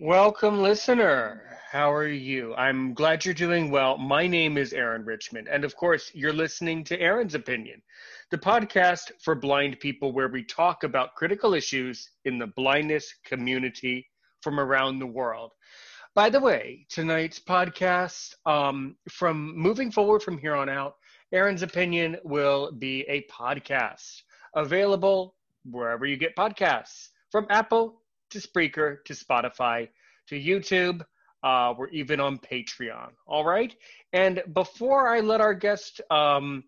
Welcome, listener. How are you? I'm glad you're doing well. My name is Aaron Richmond, and of course, you're listening to Aaron's Opinion, the podcast for blind people where we talk about critical issues in the blindness community from around the world. By the way, tonight's podcast, um, from moving forward from here on out, Aaron's Opinion will be a podcast available wherever you get podcasts, from Apple to Spreaker to Spotify to YouTube. Uh, we're even on Patreon. All right. And before I let our guest um,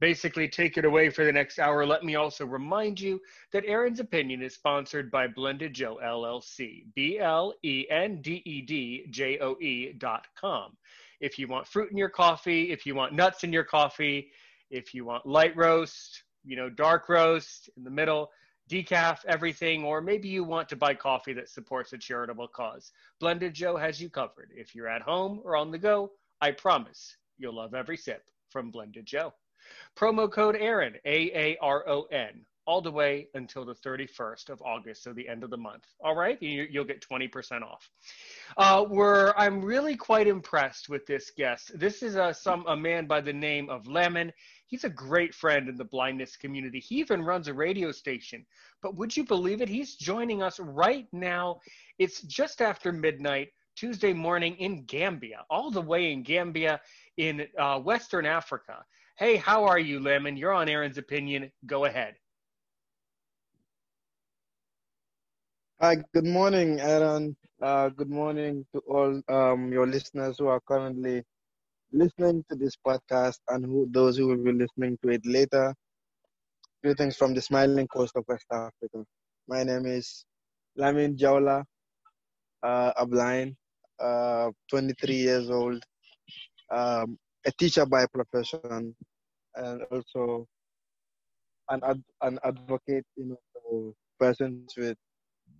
basically take it away for the next hour, let me also remind you that Aaron's Opinion is sponsored by Blended Joe LLC, B L E N D E D J O E dot com. If you want fruit in your coffee, if you want nuts in your coffee, if you want light roast, you know, dark roast in the middle, decaf, everything, or maybe you want to buy coffee that supports a charitable cause. Blended Joe has you covered. If you're at home or on the go, I promise you'll love every sip from Blended Joe. Promo code Aaron, A A R O N, all the way until the 31st of August, so the end of the month. All right, you, will get 20% off. Uh, we're, I'm really quite impressed with this guest. This is a, some a man by the name of Lamin. He's a great friend in the blindness community. He even runs a radio station. But would you believe it? He's joining us right now. It's just after midnight, Tuesday morning in Gambia, all the way in Gambia in uh, Western Africa. Hey, how are you, Lamin? You're on Aaron's Opinion. Go ahead. Hi, good morning, Aaron. Uh, good morning to all um, your listeners who are currently listening to this podcast and who those who will be listening to it later. Greetings from the smiling coast of West Africa. My name is Lamin Jawla uh, Abline, uh, 23 years old, um, a teacher by profession, and also an ad- an advocate, you know, for persons with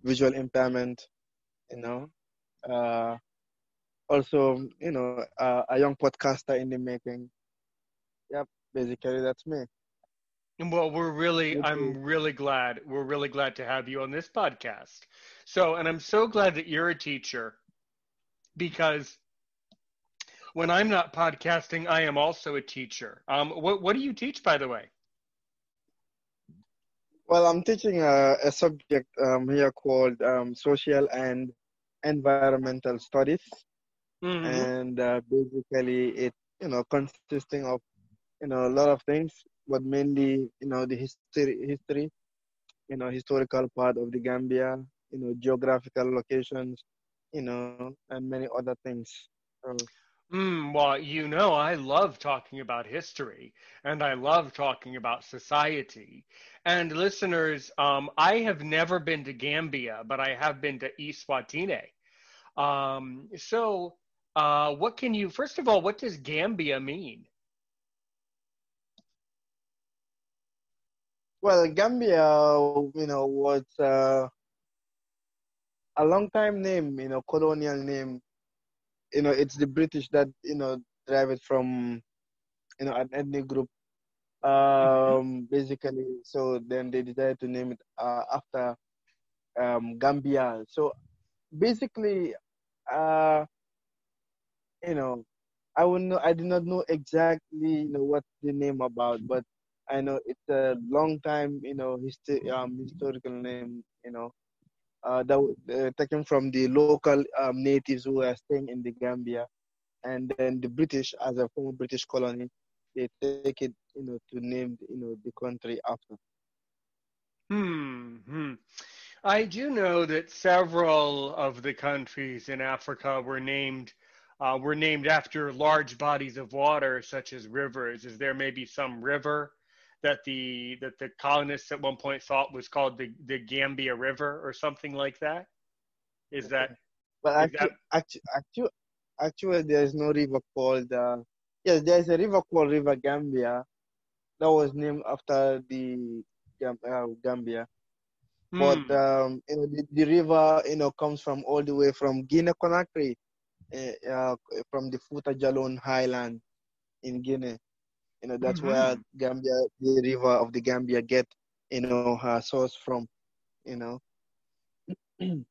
visual impairment, you know, uh, also, you know, uh, a young podcaster in the making. Yep, basically that's me. Well, we're really, I'm really glad, we're really glad to have you on this podcast. So, and I'm so glad that you're a teacher because when I'm not podcasting, I am also a teacher. Um, what, what do you teach, by the way? Well, I'm teaching a, a subject um, here called um, social and environmental studies. Mm-hmm. And uh, basically, it you know consisting of you know a lot of things, but mainly you know the history, history, you know historical part of the Gambia, you know geographical locations, you know, and many other things. So, Mm, well, you know, I love talking about history and I love talking about society. And listeners, um, I have never been to Gambia, but I have been to Eswatini. Um, so uh, what can you, first of all, what does Gambia mean? Well, Gambia, you know, was uh, a long time name, you know, colonial name. You know, it's the British that, you know, drive it from, you know, an ethnic group. Mm-hmm. Um, basically, so then they decided to name it uh, after um, Gambia. So basically, uh, you know, I would know. I did not know exactly, you know, what the name about, but I know it's a long time, you know, um, historical name, you know, uh, that uh, taken from the local um, natives who are staying in the Gambia, and then the British, as a former British colony, they take it, you know, to name, you know, the country after. Hmm. hmm. I do know that several of the countries in Africa were named uh, were named after large bodies of water, such as rivers. Is there maybe some river that the that the colonists at one point thought was called the the Gambia River or something like that? Is that? But actually, actually, actually, actually, there is no river called. Uh, yes, there is a river called River Gambia, that was named after the uh, Gambia. Mm. But um, you know, the, the, river, you know, comes from all the way from Guinea Conakry, uh, uh, from the Fouta Djallon Highland in Guinea. You know, that's mm-hmm. where Gambia, the river of the Gambia, get you know her source from. You know.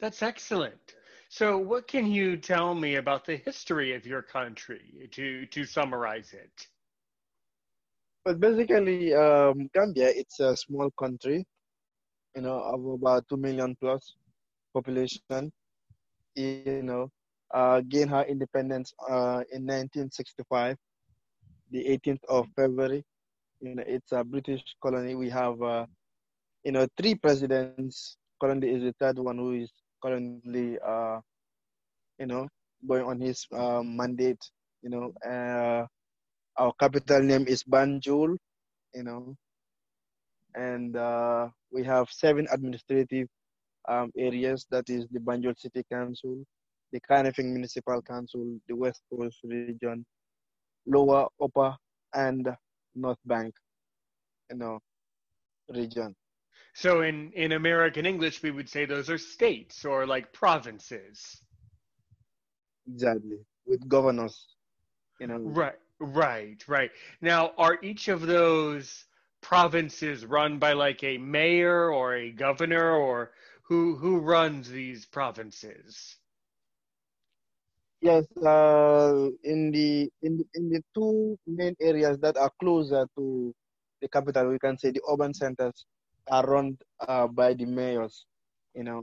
that's excellent. So, what can you tell me about the history of your country to to summarize it? Well, basically, um, Gambia it's a small country, you know, of about two million plus population. You know, uh, gained her independence uh, in 1965 the 18th of February. You know, it's a British colony. We have, uh, you know, three presidents. Currently is the third one who is currently, uh, you know, going on his uh, mandate. You know, uh, our capital name is Banjul. You know, and uh, we have seven administrative um, areas. That is the Banjul City Council, the Kanifing Municipal Council, the West Coast Region, lower, upper, and north bank, you know, region. So in in American English, we would say those are states or like provinces. Exactly, with governors, you know. Right, right, right. Now, are each of those provinces run by like a mayor or a governor, or who who runs these provinces? Yes, uh, in the in in the two main areas that are closer to the capital, we can say the urban centers are run uh, by the mayors, you know,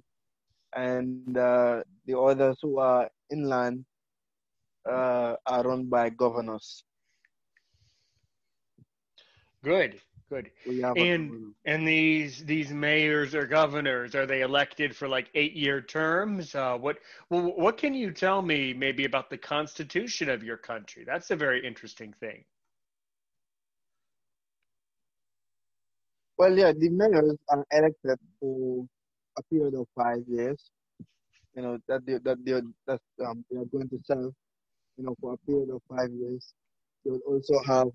and uh, the others who are inland uh, are run by governors. Good. Good. And and these these mayors or governors are they elected for like eight year terms? Uh, what well, what can you tell me maybe about the constitution of your country? That's a very interesting thing. Well, yeah, the mayors are elected for a period of five years. You know that they that they that um, they are going to serve. You know for a period of five years. They will also have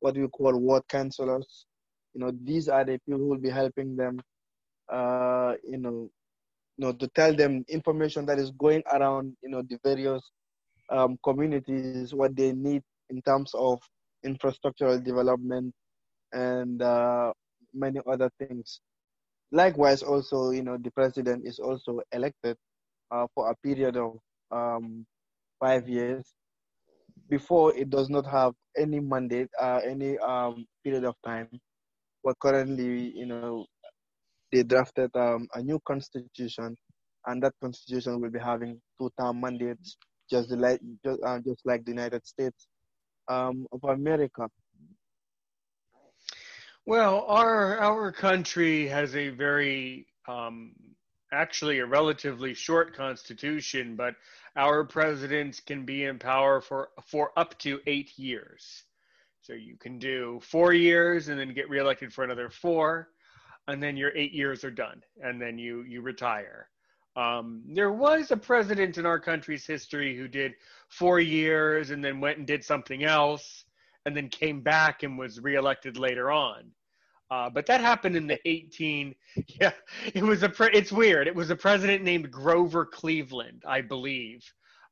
what we call ward counselors. You know, these are the people who will be helping them, uh, you know, you know, to tell them information that is going around, you know, the various um, communities, what they need in terms of infrastructural development and uh, many other things. Likewise, also, you know, the president is also elected uh, for a period of um, five years before it does not have any mandate, uh, any um, period of time. But currently, you know, they drafted um, a new constitution, and that constitution will be having two-term mandates, just like just, uh, just like the United States um, of America. Well, our our country has a very um, actually a relatively short constitution, but our presidents can be in power for for up to eight years. So you can do four years and then get reelected for another four, and then your eight years are done, and then you you retire. Um, there was a president in our country's history who did four years and then went and did something else, and then came back and was reelected later on. Uh, but that happened in the 18. Yeah, it was a. Pre- it's weird. It was a president named Grover Cleveland, I believe,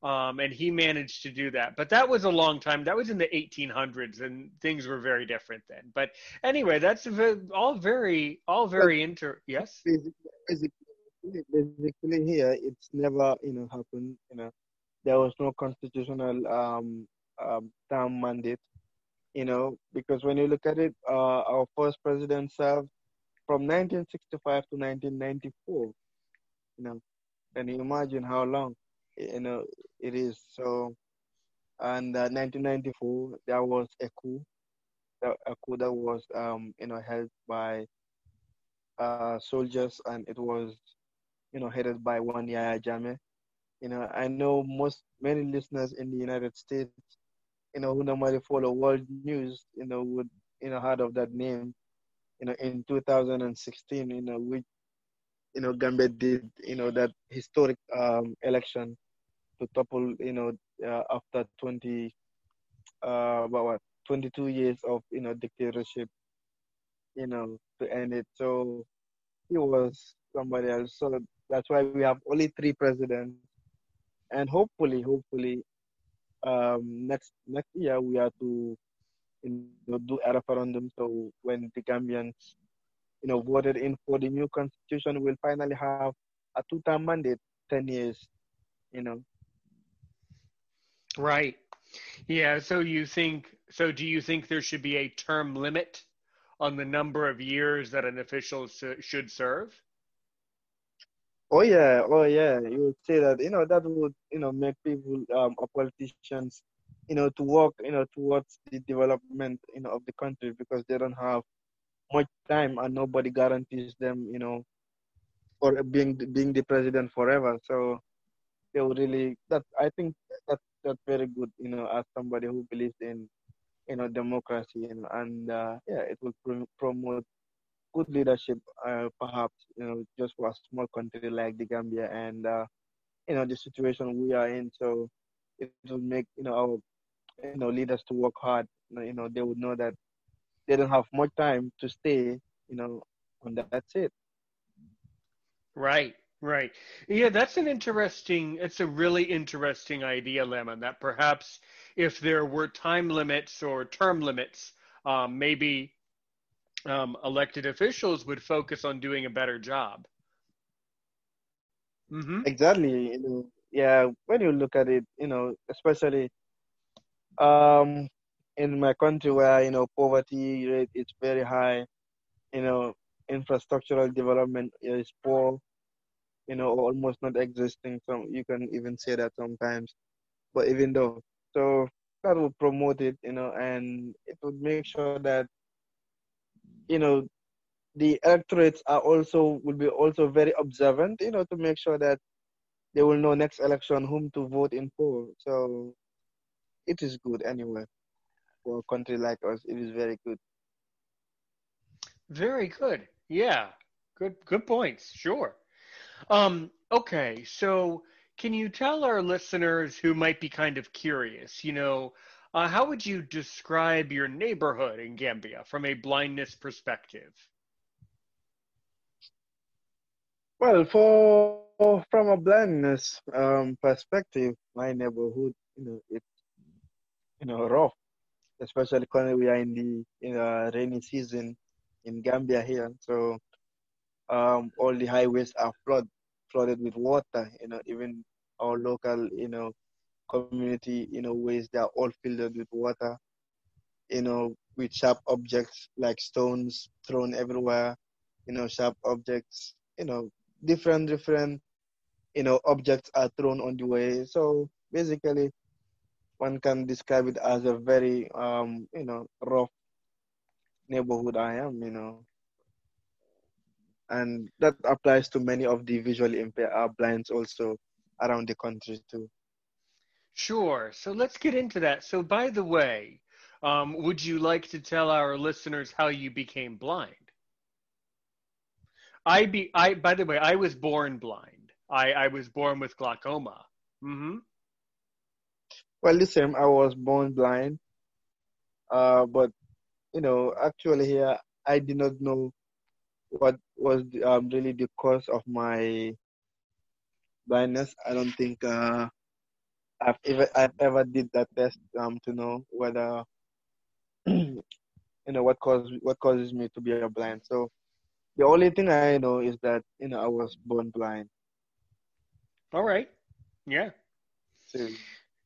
um, and he managed to do that. But that was a long time. That was in the 1800s, and things were very different then. But anyway, that's all very, all very inter. Yes. Basically, basically, here it's never, you know, happened. You know, there was no constitutional um, um, term mandate you know, because when you look at it, uh, our first president served from 1965 to 1994. You know, can you imagine how long, you know, it is? So, and uh, 1994, there was a coup, a coup that was, um, you know, held by uh, soldiers, and it was, you know, headed by one Yahya Jammeh. You know, I know most many listeners in the United States you know, who normally follow world news, you know, would, you know, heard of that name, you know, in 2016, you know, which you know, Gambia did, you know, that historic um, election to topple, you know, uh, after 20, uh, about what, 22 years of, you know, dictatorship, you know, to end it. So he was somebody else. So that's why we have only three presidents. And hopefully, hopefully, um, next next year we are to you know, do a referendum. So when the Gambians, you know, voted in for the new constitution, we'll finally have a two-term mandate, ten years. You know. Right. Yeah. So you think? So do you think there should be a term limit on the number of years that an official should serve? Oh yeah, oh yeah. You would say that you know that would you know make people um or politicians you know to work you know towards the development you know of the country because they don't have much time and nobody guarantees them you know for being being the president forever. So they would really that I think that that's very good you know as somebody who believes in you know democracy and and uh, yeah it will pr- promote good leadership, uh, perhaps you know, just for a small country like the Gambia, and uh, you know the situation we are in. So it will make you know our you know leaders to work hard. You know, they would know that they don't have much time to stay. You know, and that's it. Right. Right. Yeah, that's an interesting, it's a really interesting idea, Lamin, that perhaps if there were time limits or term limits, um, maybe um, elected officials would focus on doing a better job. Mm-hmm. Exactly. You know, yeah, when you look at it, you know, especially um, in my country where you know poverty rate is very high, you know, infrastructural development is poor, you know, almost not existing. So you can even say that sometimes. But even though, so that would promote it, you know, and it would make sure that you know, the electorates are also will be also very observant, you know, to make sure that they will know next election whom to vote in for. So it is good anyway. For a country like us, it is very good. Very good. Yeah. Good good points. Sure. Um, okay, so can you tell our listeners who might be kind of curious, you know, uh, how would you describe your neighborhood in Gambia from a blindness perspective? Well, for from a blindness um, perspective, my neighborhood, you know, it's you know rough, especially when we are in the in a rainy season in Gambia here. So um, all the highways are flood flooded with water. You know, even our local, you know, community, you know, ways they are all filled with water, you know, with sharp objects like stones thrown everywhere, you know, sharp objects, you know, different, different, you know, objects are thrown on the way. So basically, one can describe it as a very, um, you know, rough neighborhood I am, you know. And that applies to many of the visually impaired uh, blinds also around the country too. Sure. So let's get into that. So, by the way, um, would you like to tell our listeners how you became blind? I be I. By the way, I was born blind. I I was born with glaucoma. Mm-hmm. Well, listen, I was born blind, uh, but you know, actually here I did not know what was um, really the cause of my blindness. I don't think uh, I've ever I've ever did that test um to know whether you know what causes what causes me to be a blind. So the only thing I know is that you know I was born blind. All right. Yeah. So,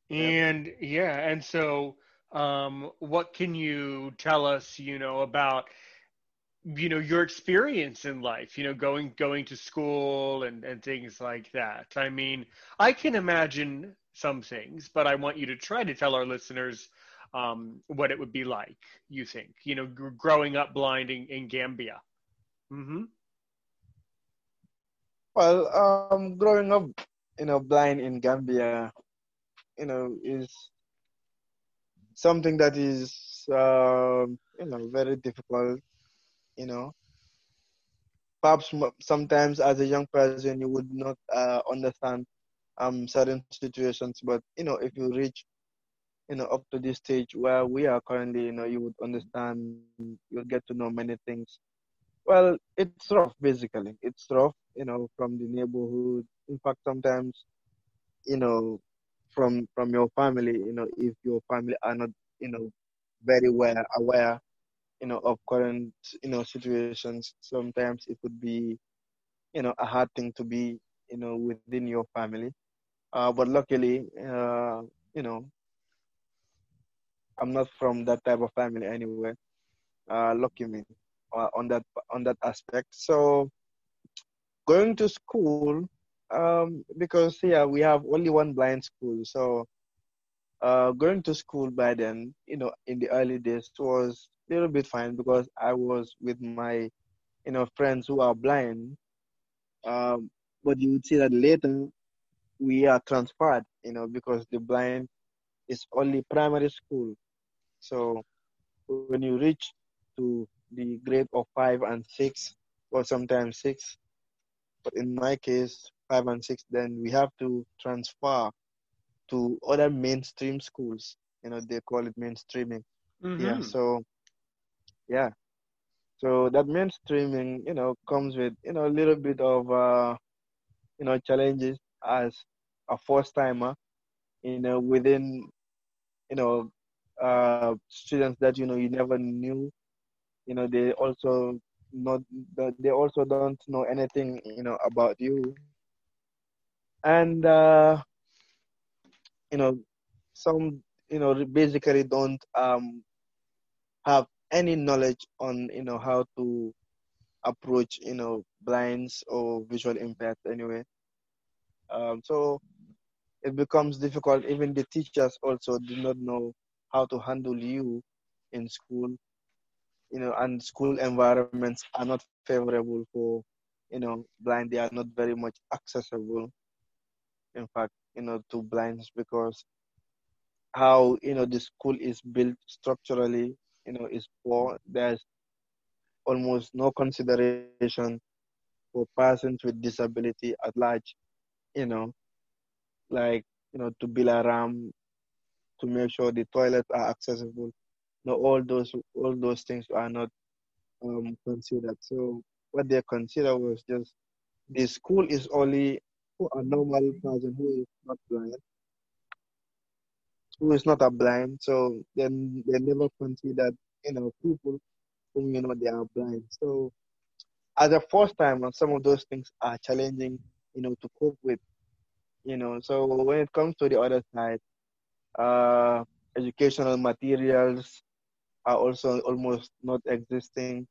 and yeah. yeah, and so um, what can you tell us, you know, about you know your experience in life you know going going to school and and things like that i mean i can imagine some things, but I want you to try to tell our listeners um, what it would be like. You think, you know, g- growing up blind in, in Gambia. Mm-hmm. Well, um, growing up, you know, blind in Gambia, you know, is something that is, uh, you know, very difficult. You know, perhaps sometimes as a young person you would not uh, understand um, certain situations, but you know, if you reach you know up to this stage where we are currently, you know, you would understand, you'll get to know many things. Well, it's rough basically. It's rough, you know, from the neighborhood. In fact, sometimes, you know, from from your family, you know, if your family are not, you know, very well aware, you know, of current, you know, situations, sometimes it could be, you know, a hard thing to be, you know, within your family. Uh, but luckily, uh, you know, I'm not from that type of family anyway. Uh, lucky me uh, on that on that aspect. So going to school, um, because yeah, we have only one blind school. So uh, going to school by then, you know, in the early days was a little bit fine because I was with my, you know, friends who are blind. Um, but you would see that later we are transferred, you know, because the blind is only primary school. So when you reach to the grade of five and six, or sometimes six, but in my case, five and six, then we have to transfer to other mainstream schools. You know, they call it mainstreaming. Mm-hmm. Yeah. So, yeah. So that mainstreaming, you know, comes with you know a little bit of uh, you know challenges as a first timer, you know, within you know uh, students that you know you never knew. You know, they also not they also don't know anything you know about you and uh, you know some you know basically don't um, have any knowledge on you know how to approach you know blinds or visual impaired anyway um, so it becomes difficult. Even the teachers also do not know how to handle you in school. You know and school environments are not favorable for you know blind. They are not very much accessible in fact you know to blinds because how you know the school is built structurally you know is poor. There's almost no consideration for persons with disability at large you know like you know to build a ramp to make sure the toilets are accessible no all those all those things are not um, considered so what they consider was just the school is only for a normal person who is not blind who is not a blind, so then they never consider you know people whom you know they are blind. So as a first time, some of those things are challenging, you know, to cope with. You know, so when it comes to the other side, uh, educational materials are also almost not existing.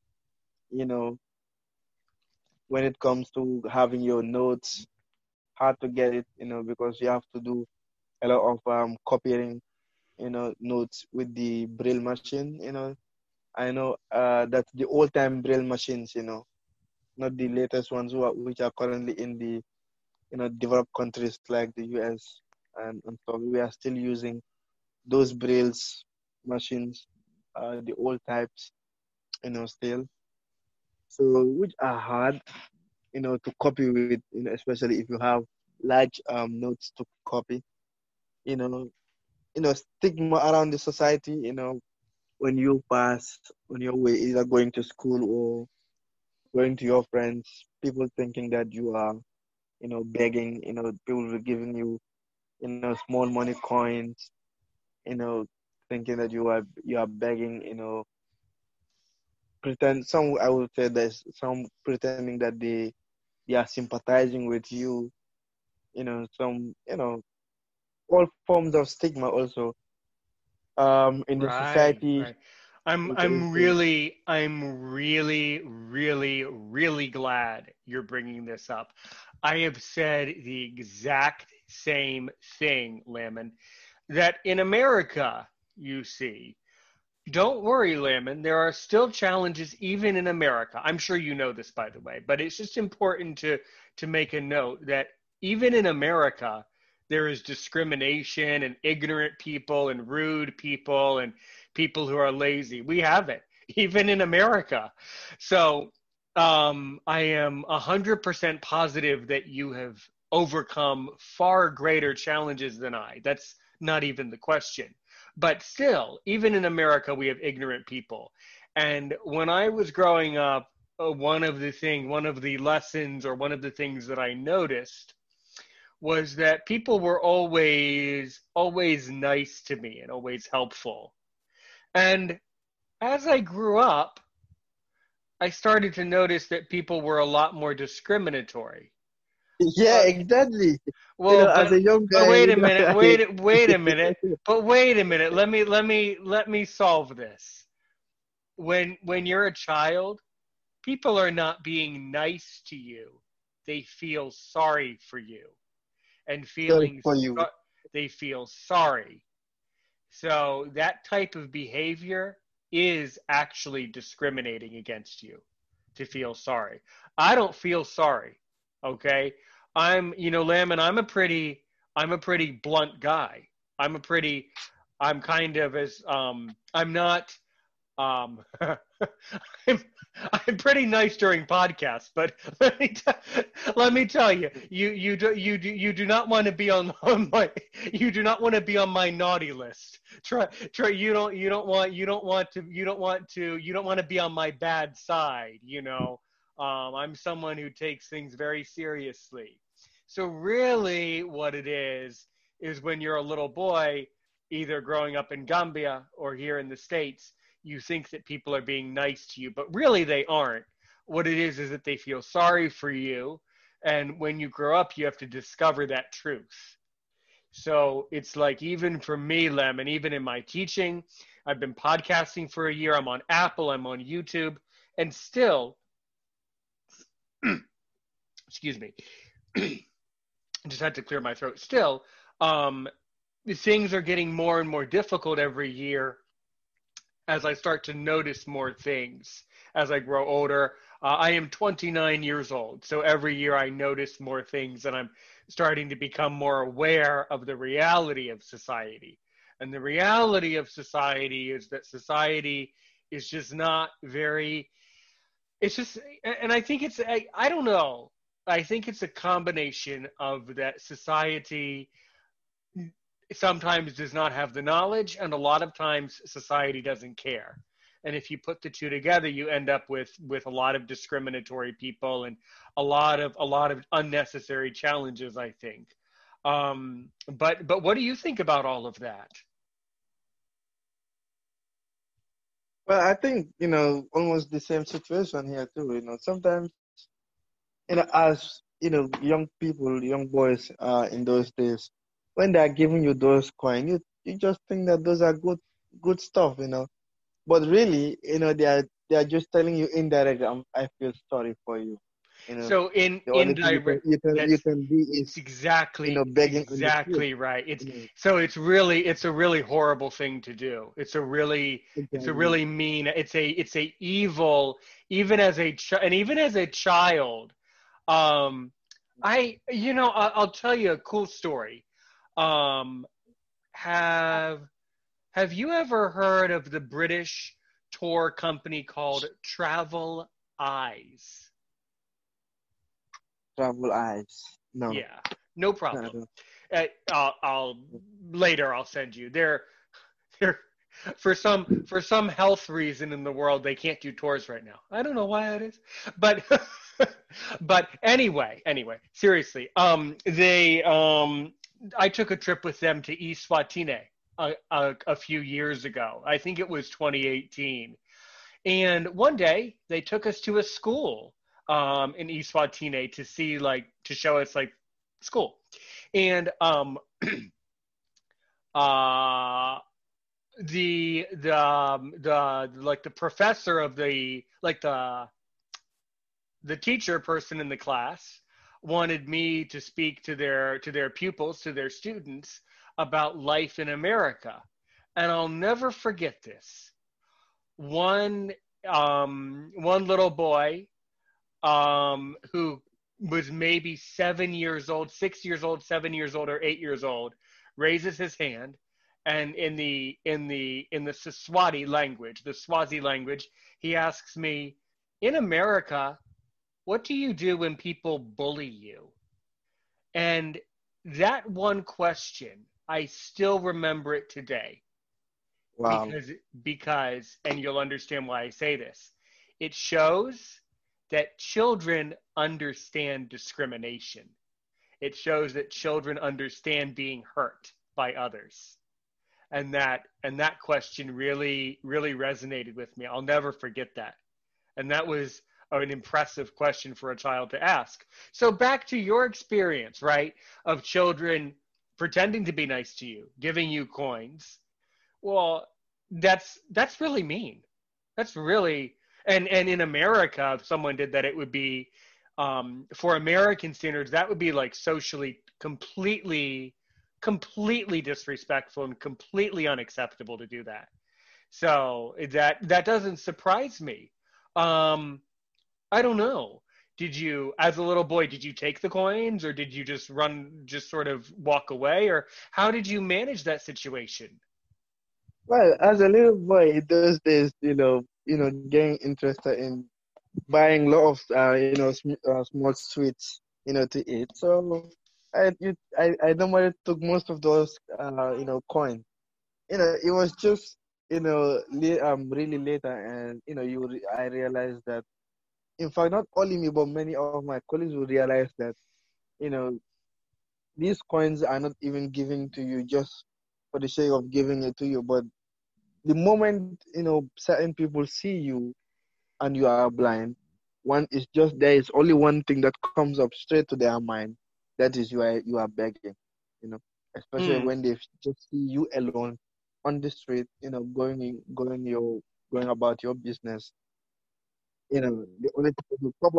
You know, when it comes to having your notes, hard to get it. You know, because you have to do a lot of um, copying, you know, notes with the braille machine. You know, I know uh, that the old time braille machines, you know, not the latest ones who are, which are currently in the, you know, developed countries like the US and, and so we are still using those braille's machines, uh, the old types, you know, still. So which are hard, you know, to copy with, you know, especially if you have large um, notes to copy you know, you know, stigma around the society, you know, when you pass on your way, either going to school or going to your friends, people thinking that you are, you know, begging, you know, people are giving you, you know, small money coins, you know, thinking that you are you are begging, you know, pretend some I would say there's some pretending that they they are sympathizing with you, you know, some you know, all forms of stigma also um, in the right, society. Right. I'm I'm really I'm really really really glad you're bringing this up. I have said the exact same thing, Lamin, that in America you see. Don't worry, Lamin. There are still challenges even in America. I'm sure you know this, by the way, but it's just important to to make a note that even in America, there is discrimination and ignorant people and rude people and people who are lazy. We have it, even in America. So um, I am 100% positive that you have overcome far greater challenges than I. That's not even the question. But still, even in America, we have ignorant people. And when I was growing up, uh, one of the thing, one of the lessons, or one of the things that I noticed was that people were always, always nice to me and always helpful. And as I grew up, I started to notice that people were a lot more discriminatory. Yeah, exactly. Well, you know, but, as a young guy, wait a minute, wait, wait a minute, but wait a minute. Let me, let me, let me solve this. When, when you're a child, people are not being nice to you; they feel sorry for you, and feeling for you. So, they feel sorry. So that type of behavior is actually discriminating against you to feel sorry. I don't feel sorry. Okay. I'm, you know, Lamb, and I'm a pretty, I'm a pretty blunt guy. I'm a pretty, I'm kind of as, um, I'm not, um, I'm, I'm pretty nice during podcasts, but let me, t- let me tell you, you, you do, you do, you do not want to be on, on my, you do not want to be on my naughty list. Try, try, you don't, you don't want, you don't want to, you don't want to, you don't want to be on my bad side, you know. Um, I'm someone who takes things very seriously. So really what it is, is when you're a little boy, either growing up in Gambia or here in the States, you think that people are being nice to you, but really they aren't. What it is is that they feel sorry for you. And when you grow up, you have to discover that truth. So it's like, even for me, Lem, and even in my teaching, I've been podcasting for a year. I'm on Apple, I'm on YouTube, and still, excuse me, I just had to clear my throat. Still, um, things are getting more and more difficult every year as I start to notice more things as I grow older. Uh, I am 29 years old, so every year I notice more things and I'm starting to become more aware of the reality of society. And the reality of society is that society is just not very, it's just, and I think it's, I, I don't know, I think it's a combination of that society sometimes does not have the knowledge, and a lot of times society doesn't care. And if you put the two together, you end up with with a lot of discriminatory people and a lot of a lot of unnecessary challenges. I think. Um, but but what do you think about all of that? Well, I think you know almost the same situation here too. You know, sometimes you know as you know young people, young boys uh, in those days, when they are giving you those coins, you, you just think that those are good good stuff, you know. But really, you know, they are they are just telling you indirectly, um, I feel sorry for you. You know, so in indirect, you can, you can, you can be it's exactly you know begging exactly right. It's so it's really it's a really horrible thing to do. It's a really exactly. it's a really mean. It's a it's a evil even as a ch- and even as a child. Um, I you know I'll, I'll tell you a cool story. Um, have Have you ever heard of the British tour company called Travel Eyes? Traveleyes. No. Yeah, no problem. Uh, I'll, I'll later. I'll send you. They're they're for some for some health reason in the world they can't do tours right now. I don't know why that is, but but anyway, anyway, seriously, um, they um I took a trip with them to Eswatini a, a, a few years ago. I think it was 2018. And one day they took us to a school um, in Eswatini to see, like, to show us, like, school. And um, uh, the the um, the like the professor of the like the the teacher person in the class wanted me to speak to their to their pupils to their students about life in america. And i'll never forget this. One um, one little boy um, who was maybe seven years old six years old seven years old or eight years old raises his hand and in the in the in the Siswati language the swazi language he asks me in America, what do you do when people bully you? And that one question, I still remember it today. Wow. Because, because, and you'll understand why I say this, it shows that children understand discrimination. It shows that children understand being hurt by others. And that and that question really really resonated with me. I'll never forget that. And that was an impressive question for a child to ask. So back to your experience, right, of children pretending to be nice to you, giving you coins. Well, that's that's really mean. That's really and and in America, if someone did that, it would be um, for American standards, that would be like socially completely, completely disrespectful and completely unacceptable to do that. So that that doesn't surprise me. Um, I don't know. Did you, as a little boy, did you take the coins, or did you just run, just sort of walk away, or how did you manage that situation? Well, as a little boy, those days, you know, you know, getting interested in buying lot of, uh, you know, sm- uh, small sweets, you know, to eat. So I, you, I, I normally took most of those, uh, you know, coins. You know, it was just, you know, um, really later, and you know, you, I realized that, in fact, not only me, but many of my colleagues will realize that, you know, these coins are not even given to you just for the sake of giving it to you, but the moment you know certain people see you and you are blind, one is just there is only one thing that comes up straight to their mind. That is you are you are begging, you know, especially Mm. when they just see you alone on the street, you know, going going your going about your business. You know, the only that will pop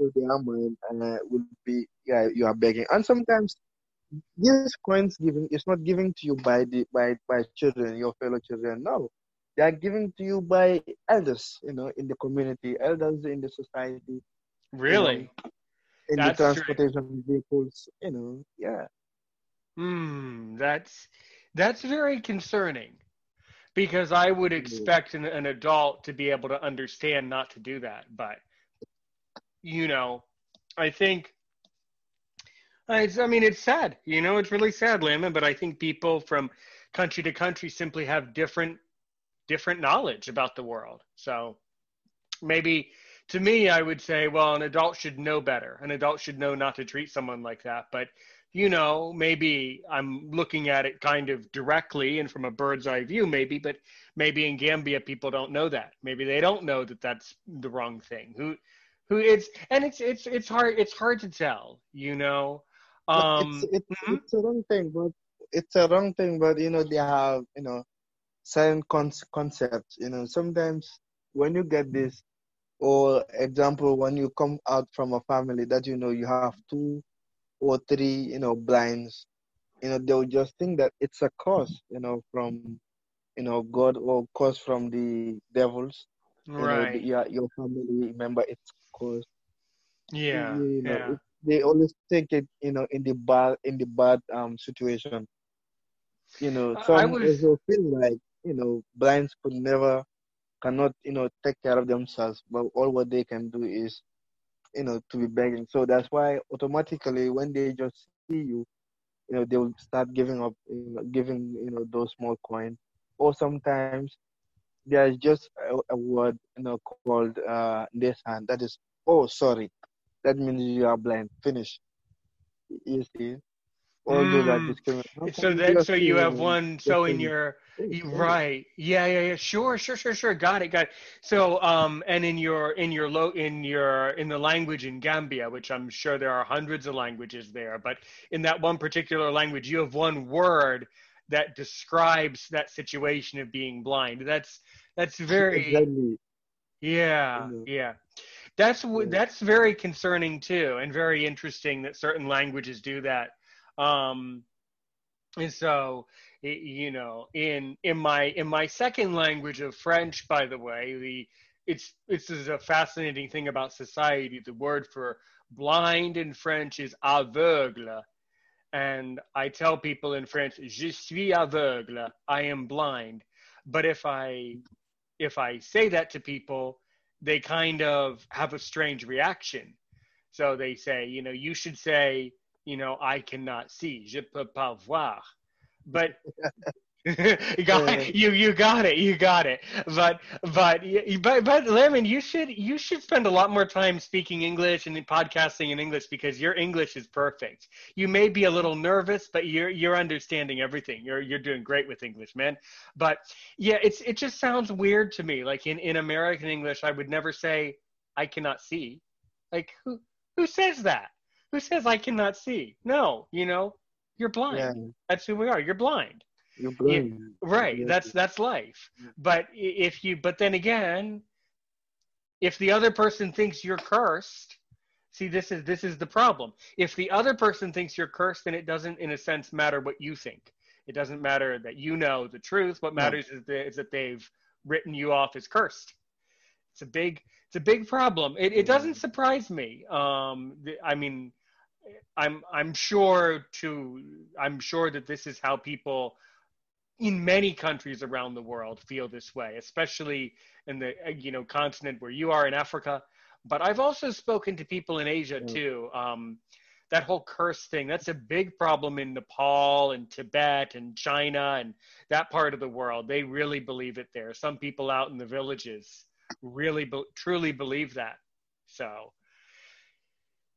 to their mind uh, will be yeah you are begging, and sometimes this coins giving is not given to you by the by by children, your fellow children. No, they are given to you by elders, you know, in the community, elders in the society, Really? in That's the true. transportation vehicles, you know. Yeah, Hmm, that's that's very concerning because I would expect an, an adult to be able to understand not to do that, but you know, I think it's, I mean, it's sad. You know, it's really sad, Lamin. But I think people from country to country simply have different different knowledge about the world. So maybe to me, I would say, well, an adult should know better. An adult should know not to treat someone like that. But you know, maybe I'm looking at it kind of directly and from a bird's eye view, maybe. But maybe in Gambia, people don't know that. Maybe they don't know that that's the wrong thing. Who who it's and it's it's it's hard it's hard to tell. You know. Um, it's it's mhm. it's a wrong thing, but it's a wrong thing. But you know, they have you know certain con- concepts. You know, sometimes when you get this, or example, when you come out from a family that you know you have two or three, you know, blinds, you know, they'll just think that it's a curse, you know, from you know God or curse from the devils. You know, right. the, your your family member it's curse. yeah. You know, yeah. it, they always take it, you know, in the bad in the bad um situation. You know, I- I some also feel like you know blinds could never cannot you know take care of themselves, but all what they can do is you know to be begging. So that's why automatically when they just see you, you know they will start giving up, you know, giving you know those small coins. Or sometimes there's just a, a word you know called uh this hand. That is oh sorry. That means you are blind. Finish. You see are Mm. discrimination. So that so you have one so in your "Oh, you, right. Yeah yeah yeah. Sure sure sure sure. Got it got it. So um and in your in your low in your in the language in Gambia which I'm sure there are hundreds of languages there but in that one particular language you have one word that describes that situation of being blind. That's that's very exactly. Yeah, yeah. That's that's very concerning too, and very interesting that certain languages do that. Um, and so, you know, in in my in my second language of French, by the way, the it's it's a fascinating thing about society. The word for blind in French is aveugle, and I tell people in French, "Je suis aveugle," I am blind. But if I if I say that to people, they kind of have a strange reaction. So they say, you know, you should say, you know, I cannot see, je peux pas voir. But you got you you got it. You got it. But but but but Lamin you should you should spend a lot more time speaking english and podcasting in english because your english is perfect. You may be a little nervous but you're you're understanding everything. You're you're doing great with english man. But yeah it's it just sounds weird to me. Like in in american english i would never say i cannot see. Like who who says that who says i cannot see no you know you're blind yeah. that's who we are you're blind you're blind. right. Yes. That's that's life. But if you but then again, if the other person thinks you're cursed, see this is this is the problem. If the other person thinks you're cursed, then it doesn't in a sense matter what you think. It doesn't matter that you know the truth. What matters no. is, that, is that they've written you off as cursed. It's a big it's a big problem. It it doesn't surprise me. Um I mean I'm I'm sure to I'm sure that this is how people in many countries around the world feel this way, especially in the uh, you know continent where you are in Africa. But I've also spoken to people in Asia too. Um, that whole curse thing that's a big problem in Nepal and Tibet and China and that part of the world. They really believe it there. Some people out in the villages really be- truly believe that. So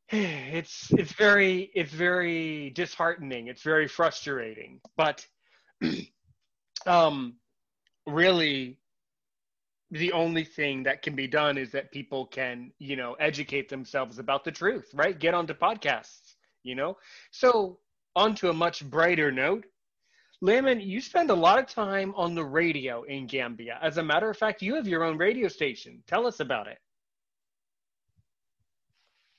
it's it's very it's very disheartening. It's very frustrating. But um, really the only thing that can be done is that people can you know educate themselves about the truth right get onto podcasts you know so onto a much brighter note Lamin, you spend a lot of time on the radio in Gambia. As a matter of fact, you have your own radio station. Tell us about it.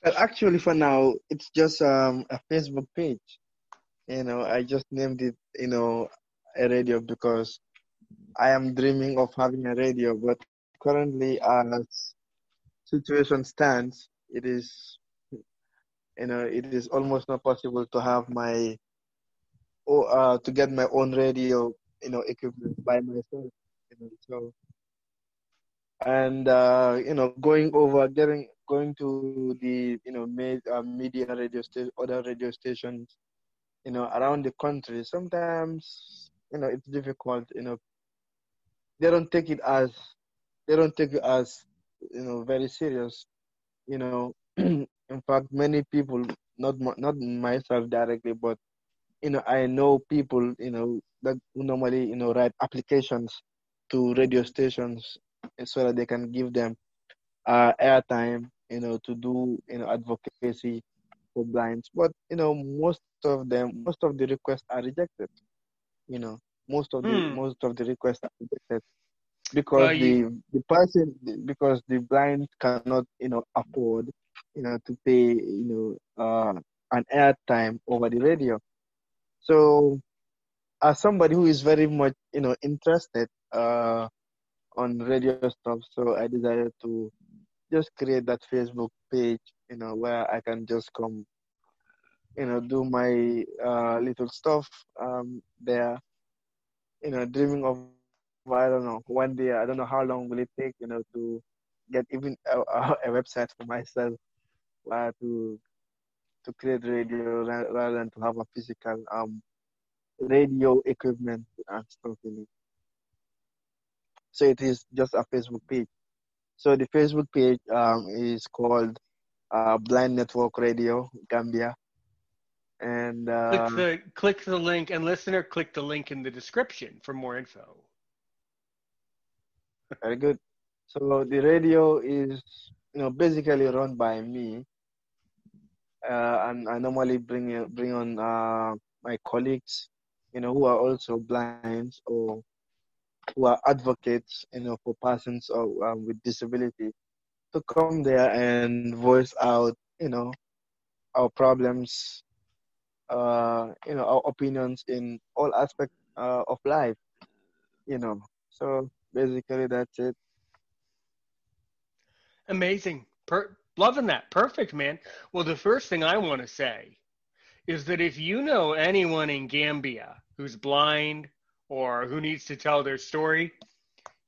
Well, actually, for now, it's just um, a Facebook page. You know, I just named it, you know, a radio because I am dreaming of having a radio, but currently, as situation stands, it is, you know, it is almost not possible to have my, or uh, to get my own radio, you know, equipment by myself. You know, so, and uh, you know, going over, getting, going to the, you know, made, uh, media radio station, other radio stations, you know, around the country. Sometimes you know it's difficult you know. They don't take it as they don't take it as you know very serious you know. In fact many people not not myself directly but you know i know people you know that normally you know write applications to radio stations so that they can give them uh, airtime you know to do you know advocacy for blinds. But you know most of them most of the requests are rejected you know. Most of the hmm. most of the requests are rejected because well, you... the the person because the blind cannot you know afford you know to pay you know uh, an airtime over the radio. So as somebody who is very much you know interested uh, on radio stuff so i decided to just create that facebook page you know where i can just come you know do my uh, little stuff um, there you know dreaming of I don't know one day I don't know how long will it take you know to get even a, a website for myself uh, to to create radio rather than to have a physical um radio equipment and stuff in it. So it is just a Facebook page. So the Facebook page um, is called uh, Blind Network Radio Gambia. And uh, click the click the link and listener click the link in the description for more info. Very good. So the radio is you know basically run by me uh, and i normally bring bring on uh, my colleagues you know who are also blind or who are advocates you know for persons or, um, with disability to come there and voice out you know our problems uh, you know our opinions in all aspects uh, of life you know. So basically that's it. Amazing. Per- loving that. Perfect man. Well the first thing i want to say is that if you know anyone in gambia who's blind or who needs to tell their story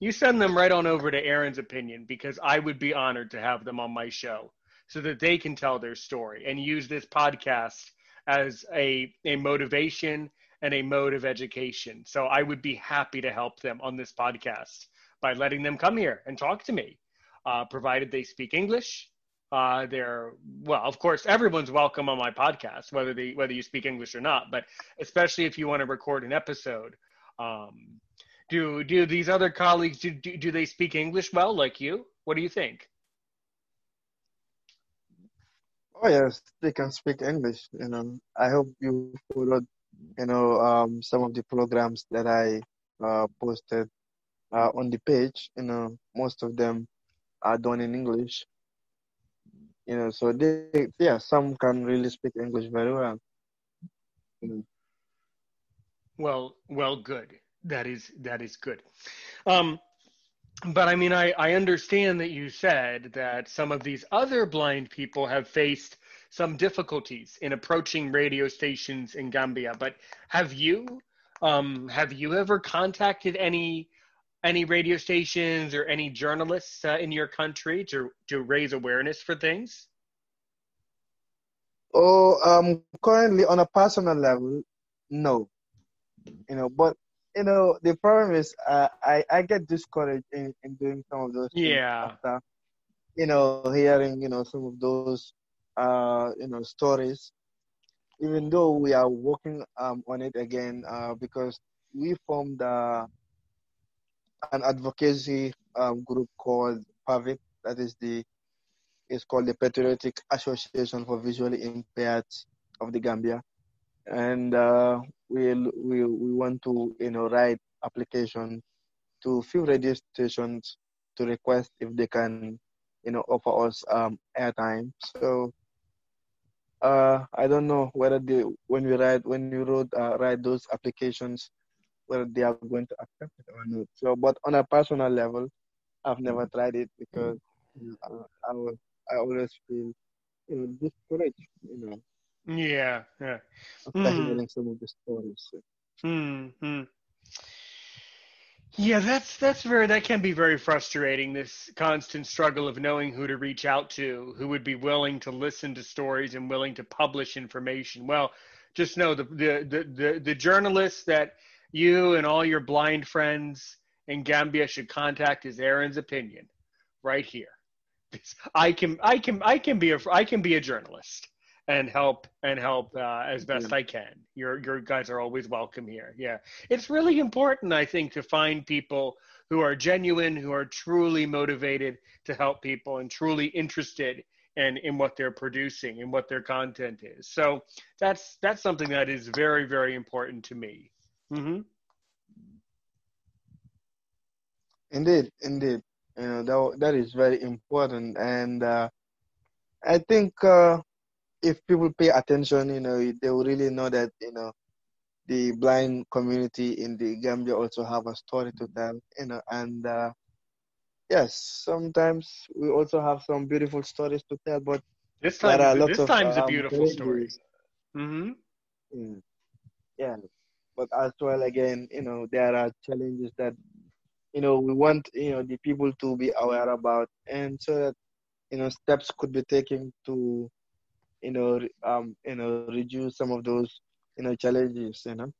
you send them right on over to Aaron's opinion because I would be honored to have them on my show so that they can tell their story and use this podcast as a, a motivation and a mode of education. So I would be happy to help them on this podcast by letting them come here and talk to me, uh, provided they speak English. Uh, they're well, of course, everyone's welcome on my podcast, whether they whether you speak English or not. But especially if you want to record an episode, um, do do these other colleagues do, do do they speak English well like you? What do you think? Oh yes, they can speak English. You know, I hope you followed, you know, um, some of the programs that I uh, posted uh, on the page. You know, most of them are done in English. You know, so they, yeah, some can really speak English very well. You know. Well, well, good. That is that is good. Um, but I mean, I, I understand that you said that some of these other blind people have faced some difficulties in approaching radio stations in Gambia. But have you um, have you ever contacted any any radio stations or any journalists uh, in your country to to raise awareness for things? Oh, um, currently on a personal level, no. You know, but you know, the problem is uh, I, I get discouraged in, in doing some of those yeah. after, you know, hearing, you know, some of those, uh, you know, stories, even though we are working um, on it again uh, because we formed uh, an advocacy um, group called PAVIT, that is the, it's called the Patriotic Association for Visually Impaired of the Gambia. And uh, we we we want to you know write application to few radio stations to request if they can you know offer us um, airtime. So uh, I don't know whether they when we write when we wrote uh, write those applications whether they are going to accept it or not. So, but on a personal level, I've never tried it because you know, I, I, I always feel you know discouraged. You know, yeah, yeah. Mm. some of the stories. Hmm. Yeah, that's that's very that can be very frustrating. This constant struggle of knowing who to reach out to, who would be willing to listen to stories and willing to publish information. Well, just know the the the the, the journalists that you and all your blind friends in Gambia should contact is Aaron's opinion, right here. I can I can I can be a I can be a journalist and help and help uh, as best yeah. I can. Your your guys are always welcome here. Yeah, it's really important, I think, to find people who are genuine, who are truly motivated to help people, and truly interested in in what they're producing and what their content is. So that's that's something that is very very important to me. Mm-hmm. Indeed, indeed, you know that that is very important, and uh, I think. Uh, if people pay attention, you know, they will really know that, you know, the blind community in the Gambia also have a story to tell, you know, and uh, yes, sometimes we also have some beautiful stories to tell, but this time, there are lots this time's of, a um, beautiful story. Mm-hmm. Mm. Yeah, but as well, again, you know, there are challenges that, you know, we want, you know, the people to be aware about, and so that, you know, steps could be taken to you know, um, you know, reduce some of those, you know, challenges, you know.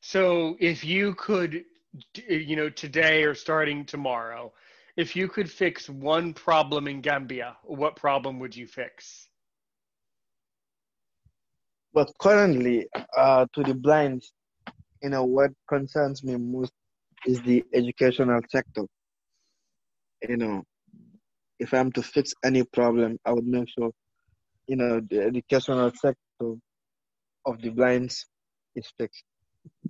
So if you could, you know, today or starting tomorrow, if you could fix one problem in Gambia, what problem would you fix? But currently, uh, to the blind, you know, what concerns me most is the educational sector. You know, if I'm to fix any problem, I would make sure, you know, the educational sector of the blinds is fixed.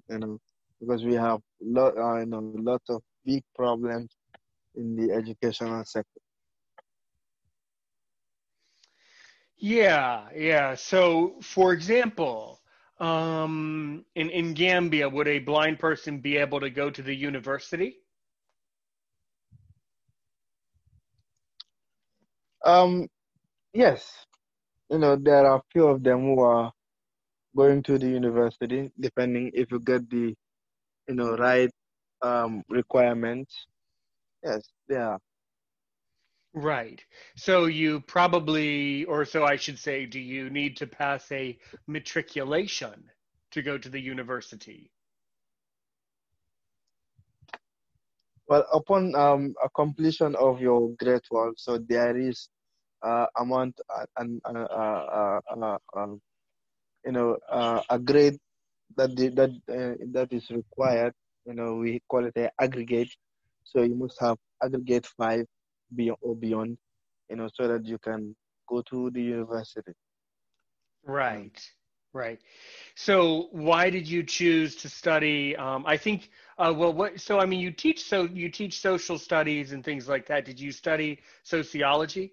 You know, because we have lot, uh, you know, lots of big problems in the educational sector. Yeah, yeah. So, for example, um, in in Gambia, would a blind person be able to go to the university? Um, yes, you know there are a few of them who are going to the university, depending if you get the you know, right um, requirements. Yes, are. Right. So you probably, or so I should say, do you need to pass a matriculation to go to the university? Well, upon um, a completion of your grade 12, so there is uh, amount uh, and uh, uh, uh, um, you know uh, a grade that the, that that is required. You know, we call it an aggregate. So you must have aggregate five beyond or beyond, you know, so that you can go to the university. Right. Right. So, why did you choose to study? Um, I think. Uh, well, what? So, I mean, you teach so you teach social studies and things like that. Did you study sociology?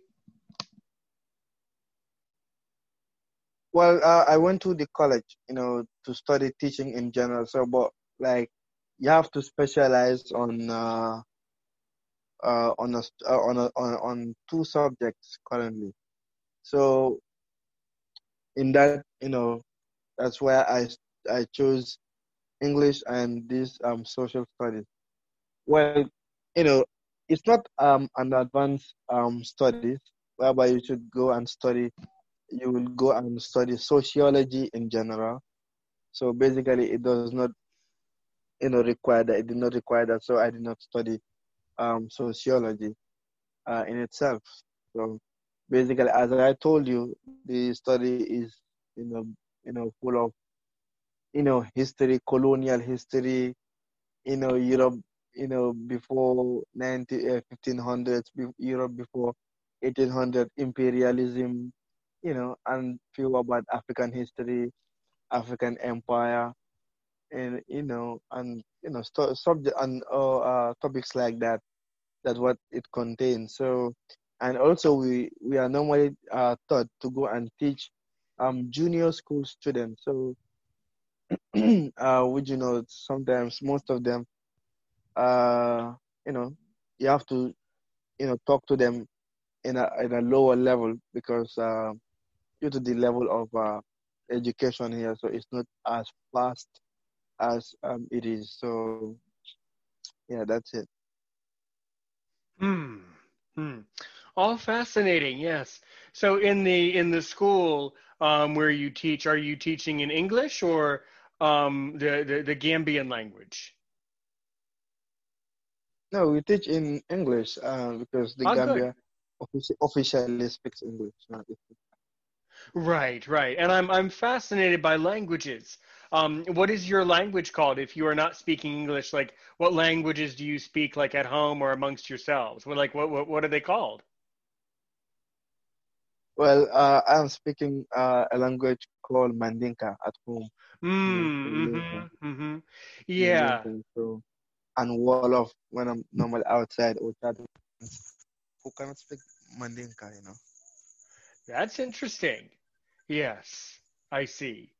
Well, uh, I went to the college, you know, to study teaching in general. So, but like, you have to specialize on uh, uh, on a, uh, on a, on on two subjects currently. So, in that, you know, that's why I I chose English and this um social studies. Well, you know, it's not um an advanced um studies whereby you should go and study. You will go and study sociology in general. So basically, it does not, you know, require that. It did not require that. So I did not study um sociology uh, in itself. So basically, as I told you, the study is, you know, you know, full of, you know, history, colonial history, you know, Europe, you know, before 90, uh, 1500s, Europe before 1800, imperialism, you know, and few about African history, African empire, and you know, and you know, st- subject and uh, uh, topics like that. That's what it contains. So, and also we we are normally uh, taught to go and teach um, junior school students. So, uh, you know, sometimes most of them, uh, you know, you have to, you know, talk to them in a in a lower level because uh, due to the level of uh, education here, so it's not as fast as um, it is. So, yeah, that's it. Hmm. Hmm. All fascinating. Yes. So in the in the school, um, where you teach? Are you teaching in English or um, the, the, the Gambian language? No, we teach in English uh, because the oh, Gambia offici- officially speaks English. Right, right. And I'm I'm fascinated by languages. Um, what is your language called if you are not speaking English? Like, what languages do you speak like at home or amongst yourselves? What like what what, what are they called? Well, uh, I'm speaking uh, a language called Mandinka at home. Mm, mm-hmm, mm-hmm. Yeah. So, and Wolof when I'm normal outside or who cannot speak Mandinka, you know. That's interesting. Yes, I see.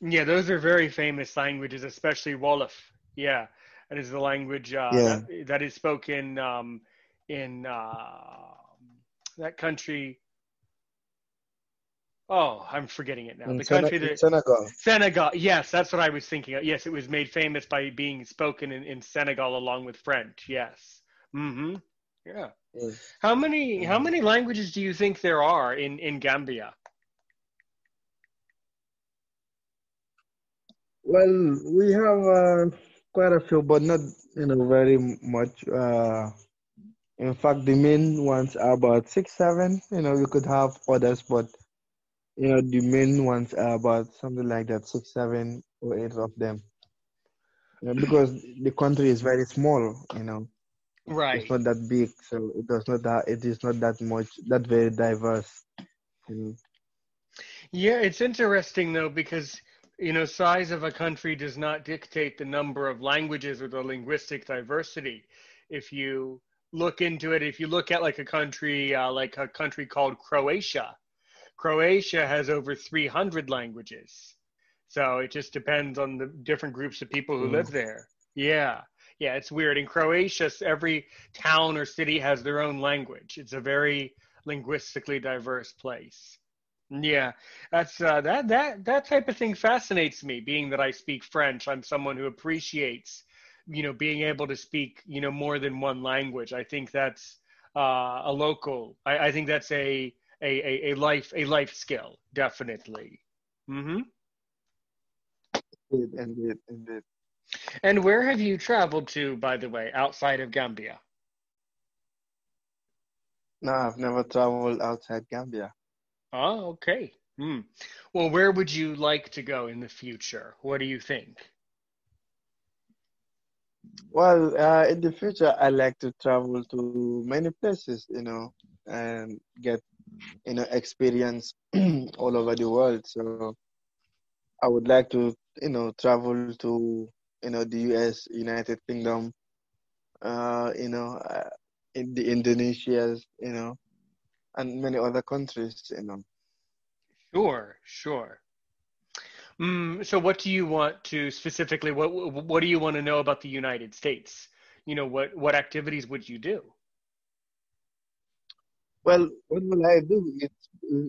Yeah, those are very famous languages, especially Wolof. Yeah, that is the language uh, yeah. that, that is spoken um, in uh, that country Oh, I'm forgetting it now. In the country that Senegal. Senegal. Yes, that's what I was thinking. Of. Yes, it was made famous by being spoken in, in Senegal along with French. Yes. Mm-hmm. Yeah. How many how many languages do you think there are in in Gambia? Well, we have uh, quite a few, but not you know very much. Uh, in fact, the main ones are about six, seven. You know, you could have others, but you know, the main ones are about something like that, six, seven, or eight of them. You know, because the country is very small, you know. Right. It's not that big, so it does not that it is not that much that very diverse. You know. Yeah, it's interesting though because you know size of a country does not dictate the number of languages or the linguistic diversity. If you look into it, if you look at like a country uh, like a country called Croatia, Croatia has over 300 languages. So it just depends on the different groups of people who mm. live there. Yeah. Yeah, it's weird. In Croatia, every town or city has their own language. It's a very linguistically diverse place. Yeah, that's uh, that that that type of thing fascinates me. Being that I speak French, I'm someone who appreciates, you know, being able to speak, you know, more than one language. I think that's uh, a local. I, I think that's a, a a a life a life skill, definitely. Mm-hmm. Indeed, indeed, indeed. And where have you traveled to, by the way, outside of Gambia? No, I've never traveled outside Gambia. Oh, okay. Hmm. Well, where would you like to go in the future? What do you think? Well, uh, in the future, I like to travel to many places, you know, and get, you know, experience all over the world. So I would like to, you know, travel to, you know, the U.S., United Kingdom, uh, you know, uh, in the Indonesias, you know, and many other countries, you know. Sure, sure. Mm, so, what do you want to specifically? What What do you want to know about the United States? You know, what what activities would you do? Well, what will I do? It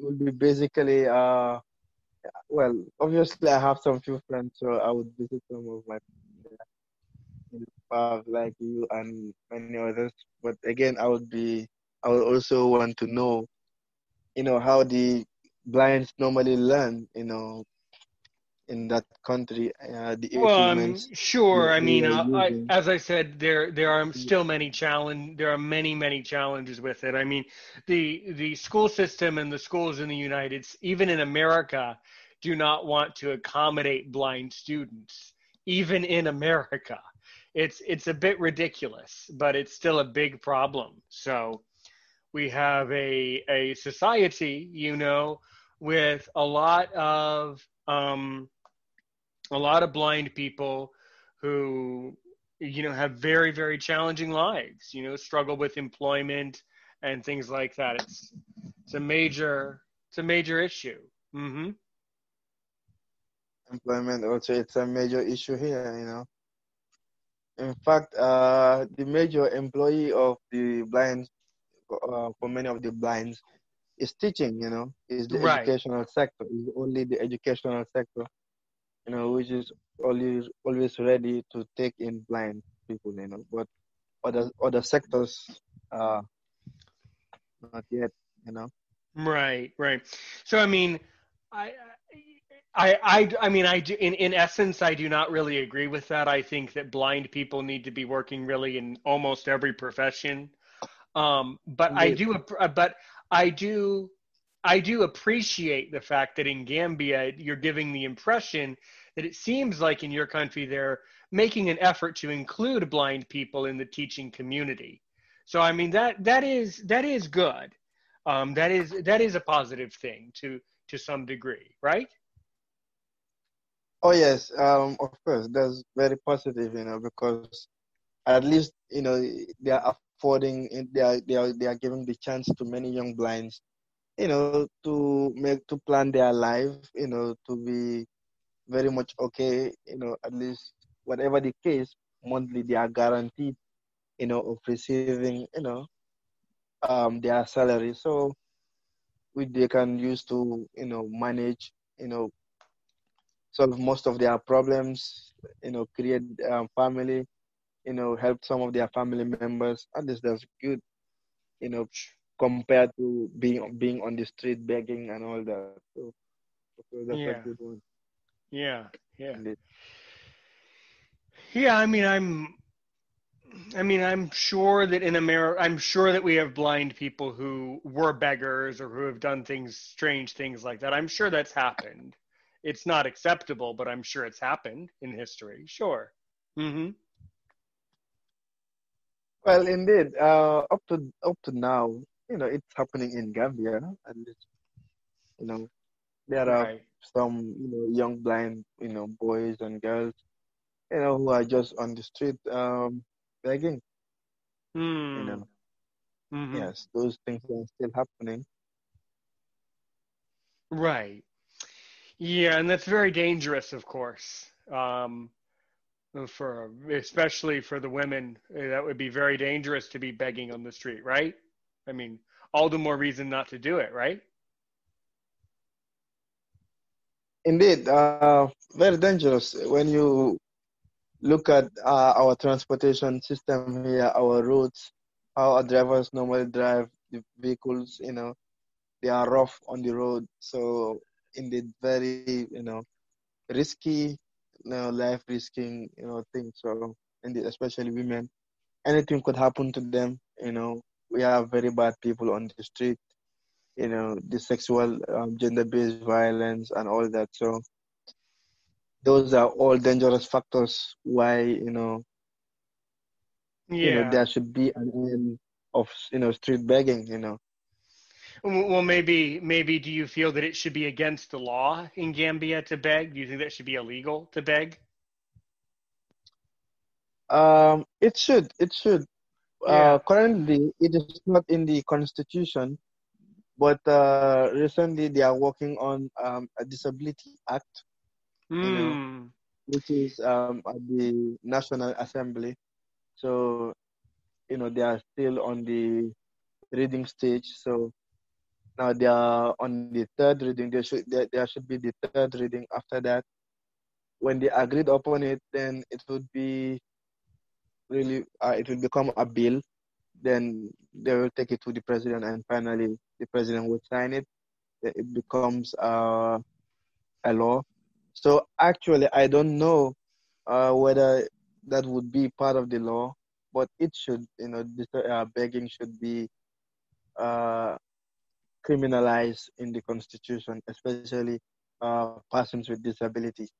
will be basically, uh, well, obviously I have some few friends, so I would visit some of my uh, like you and many others. But again, I would be, I would also want to know, you know, how the blinds normally learn, you know, in that country. Uh, the well, um, sure. I mean, uh, I, as I said, there there are still many challenge. There are many many challenges with it. I mean, the the school system and the schools in the United, even in America, do not want to accommodate blind students, even in America. It's it's a bit ridiculous, but it's still a big problem. So we have a a society, you know, with a lot of um, a lot of blind people who you know have very very challenging lives you know struggle with employment and things like that it's it's a major it's a major issue mm-hmm. employment also it's a major issue here you know in fact uh, the major employee of the blind uh, for many of the blinds is teaching, you know, is the right. educational sector, is only the educational sector, you know, which is always always ready to take in blind people, you know. But other other sectors uh not yet, you know. Right, right. So I mean, I I, I, I mean, I do, in, in essence, I do not really agree with that. I think that blind people need to be working really in almost every profession. Um, but Indeed. I do, but I do I do appreciate the fact that in Gambia you're giving the impression that it seems like in your country they're making an effort to include blind people in the teaching community. So I mean that that is that is good. Um, that is that is a positive thing to to some degree, right? Oh yes, um, of course, that's very positive, you know, because at least you know they are affording they are they are they are giving the chance to many young blinds you know to make to plan their life you know to be very much okay you know at least whatever the case monthly they are guaranteed you know of receiving you know um their salary so which they can use to you know manage you know solve most of their problems you know create um, family you know, help some of their family members. And this that's good, you know, compared to being being on the street begging and all that. So, so that's yeah. a good one. Yeah, yeah. Yeah, I mean, I'm, I mean, I'm sure that in America, I'm sure that we have blind people who were beggars or who have done things, strange things like that. I'm sure that's happened. It's not acceptable, but I'm sure it's happened in history. Sure. Mm-hmm. Well, indeed, uh, up to up to now, you know, it's happening in Gambia, and you know, there are right. some you know young blind you know boys and girls, you know, who are just on the street um, begging. Mm. You know, mm-hmm. yes, those things are still happening. Right. Yeah, and that's very dangerous, of course. Um, for especially for the women eh, that would be very dangerous to be begging on the street right i mean all the more reason not to do it right Indeed, uh, very dangerous when you look at uh, our transportation system here, our roads, how our drivers normally drive the vehicles, you know, they are rough on the road. So indeed, very, you know, risky, you know, life risking, you know, things. So indeed, especially women, anything could happen to them. You know, we have very bad people on the street. You know, the sexual, um, gender-based violence and all that. So those are all dangerous factors why you know Yeah. you know there should be an end of you know street begging you know Well, maybe, maybe do you feel that it should be against the law in Gambia to beg? Do you think that should be illegal to beg? um it should it should Yeah. uh currently it is not in the constitution but uh recently they are working on um a disability act know, Hmm. which is um at the national assembly so you know they are still on the reading stage so now they are on the third reading there should there, there should be the third reading after that when they agreed upon it then it would be really uh, it will become a bill then they will take it to the president and finally the president will sign it. It becomes uh, a law. So actually i don't know uh, whether that would be part of the law but it should you know this, uh, begging should be uh, criminalized in the constitution especially uh, persons with disabilities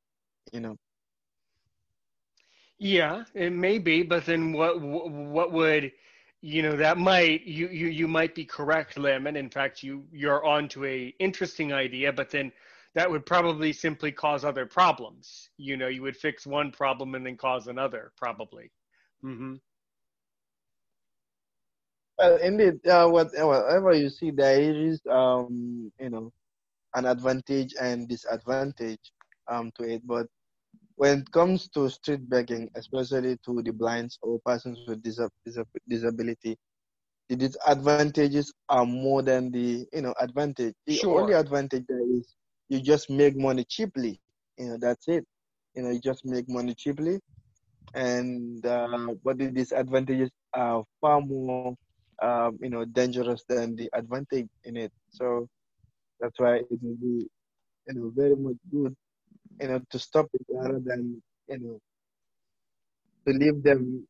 you know Yeah, it may be, but then what what would you know that might you you you might be correct, Lim, and in fact you you're onto a interesting idea, but then that would probably simply cause other problems. You know, you would fix one problem and then cause another, probably. Mm-hmm. Well, indeed, uh, whatever you see, there is, um, you know, an advantage and disadvantage um, to it. But when it comes to street begging, especially to the blinds or persons with disab- disab- disability, the disadvantages are more than the, you know, advantage. The Sure. only advantage there is you just make money cheaply. You know, that's it. You know, you just make money cheaply. And uh, but the disadvantages are far more um, you know, dangerous than the advantage in it. So that's why it will be, you know, very much good, you know, to stop it rather than, you know, to leave them,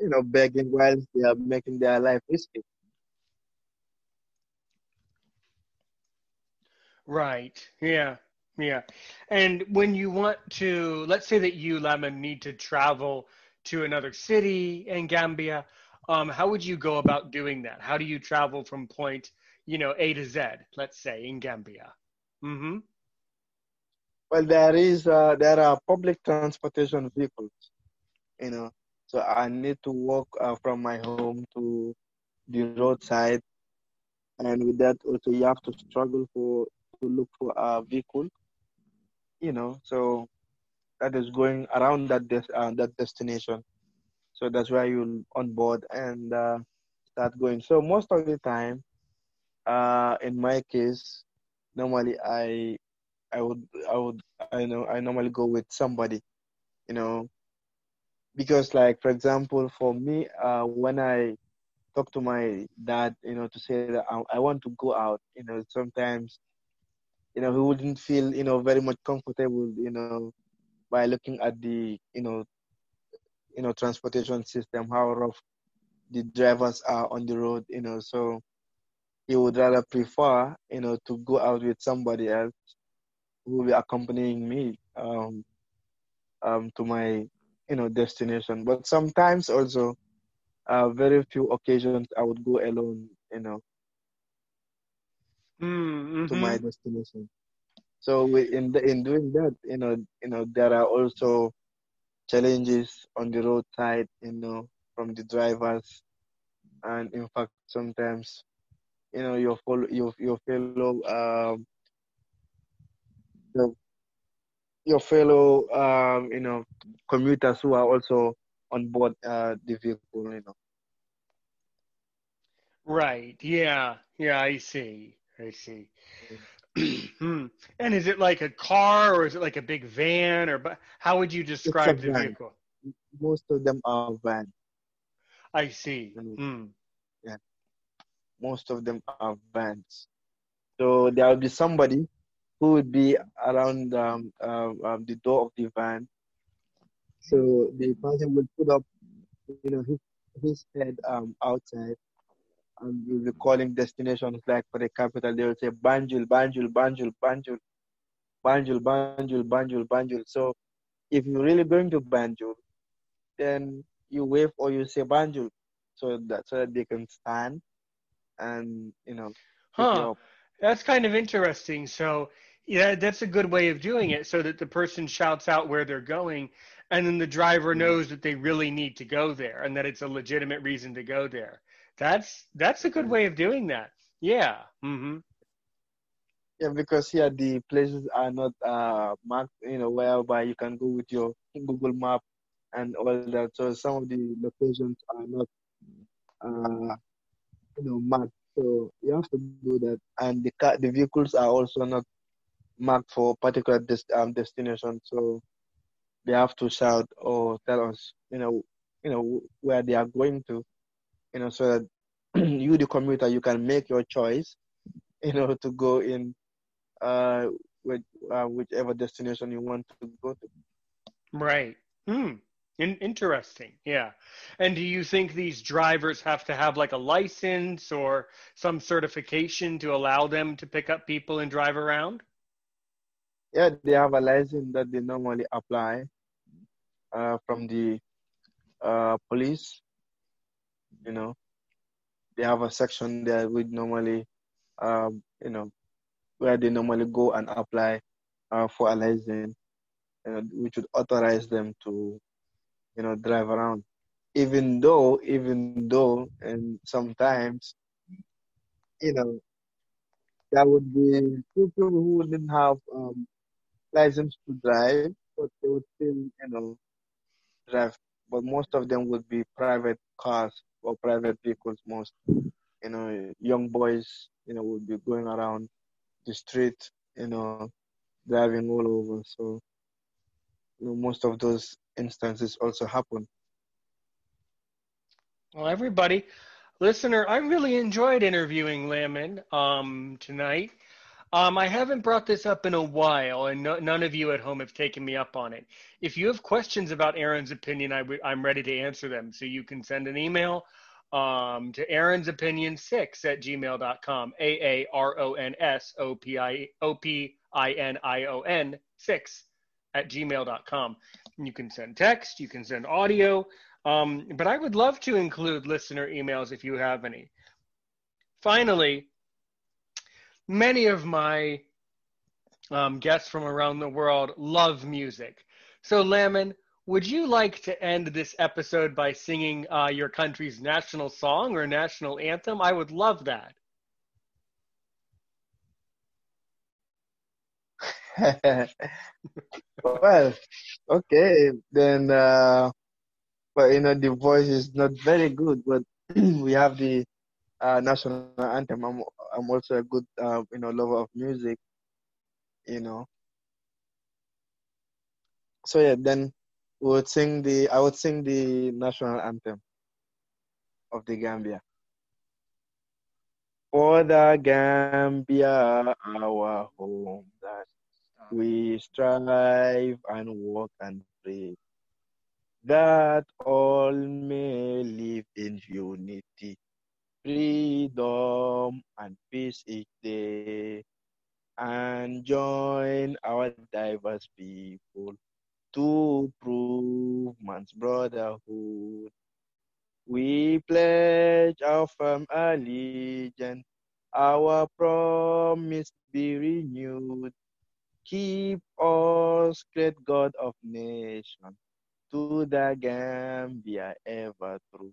you know, begging while they are making their life risky. Right. Yeah. Yeah. And when you want to, let's say that you, Lamin, need to travel to another city in Gambia, um, how would you go about doing that? How do you travel from point, you know, A to Z, let's say, in Gambia? Mm-hmm. Well, there is, uh, there are public transportation vehicles, you know, so I need to walk uh, from my home to the roadside, and with that also you have to struggle for to look for a vehicle, you know, so that is going around that des- uh, that destination. So that's why you'll on board and uh, start going. So most of the time, uh, in my case, normally I I would I would I know I normally go with somebody, you know, because like for example for me, uh, when I talk to my dad, you know, to say that I, I want to go out, you know, sometimes, you know, he wouldn't feel, you know, very much comfortable, you know, by looking at the, you know, you know, transportation system, how rough the drivers are on the road, you know, so he would rather prefer, you know, to go out with somebody else who will be accompanying me um, um, to my, you know, destination. But sometimes also, uh, very few occasions I would go alone, you know, Mm-hmm. to my destination. So we, in the, in doing that, you know, you know, there are also challenges on the roadside, you know, from the drivers, and in fact, sometimes, you know, your follow, your your fellow, um, your, your fellow, um, you know, commuters who are also on board uh, the vehicle, you know. Right. Yeah. Yeah. I see. I see. Hmm. and is it like a car or is it like a big van or how would you describe the vehicle? Most of them are vans. I see. Mm. Yeah. Most of them are vans. So there will be somebody who would be around um, uh, um, the door of the van. So the person will put up, you know, his, his head um, outside and we'll be calling destinations like for the capital, they will say Banjul, Banjul, Banjul, Banjul, Banjul, Banjul, Banjul, Banjul. So if you're really going to Banjul, then you wave or you say Banjul, so that so that they can stand and you know. Huh. That's kind of interesting. So yeah, that's a good way of doing it, so that the person shouts out where they're going, and then the driver mm-hmm. knows that they really need to go there, and that it's a legitimate reason to go there. That's that's a good way of doing that. Yeah. Mm-hmm. Yeah, because here the places are not uh, marked, you know, whereby you can go with your Google map and all that. So some of the locations are not, uh, you know, marked. So you have to do that, and the car, the vehicles are also not marked for particular um, destination. So they have to shout or tell us, you know, you know where they are going to you know, so that you, the commuter, you can make your choice, you know, to go in uh, with, uh, whichever destination you want to go to. Right. Hmm. In- interesting. Yeah. And do you think these drivers have to have like a license or some certification to allow them to pick up people and drive around? Yeah, they have a license that they normally apply uh, from the uh, police you know, they have a section there we normally, um, you know, where they normally go and apply uh, for a license, which would authorize them to, you know, drive around. Even though, even though, and sometimes, you know, that would be people who didn't have um, license to drive, but they would still, you know, drive. But most of them would be private cars or private vehicles most. You know, young boys, you know, would be going around the street, you know, driving all over. So, you know, most of those instances also happen. Well, everybody, listener, I really enjoyed interviewing Lamin um, tonight. Um, I haven't brought this up in a while, and no, none of you at home have taken me up on it. If you have questions about Aaron's opinion, i w- I'm ready to answer them. So you can send an email um, to Aaron's Opinion 6 at gmail.com, A A R O N S O P I O P I N I O N 6 at gmail.com. You can send text, you can send audio, um, but I would love to include listener emails if you have any. Finally, many of my um, guests from around the world love music. So, Lamin, would you like to end this episode by singing uh, your country's national song or national anthem? I would love that. well, okay, then, uh, but you know, the voice is not very good, but we have the uh, national anthem. I'm, I'm also a good, uh, you know, lover of music, you know. So yeah, then we would sing the, I would sing the national anthem of the Gambia. For the Gambia, our home, that we strive and work and pray, that all may live in unity freedom and peace each day, and join our diverse people to prove man's brotherhood. We pledge our firm allegiance, our promise be renewed. Keep us, great God of nations, to the Gambia ever true.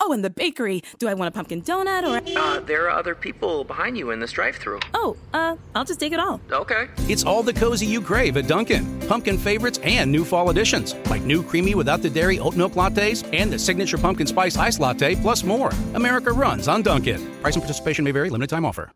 Oh, and the bakery. Do I want a pumpkin donut or a... Uh, there are other people behind you in this drive-through. Oh, uh, I'll just take it all. Okay. It's all the cozy you crave at Dunkin'. Pumpkin favorites and new fall additions, like new creamy without the dairy oat milk lattes and the signature pumpkin spice ice latte, plus more. America runs on Dunkin'. Price and participation may vary. Limited time offer.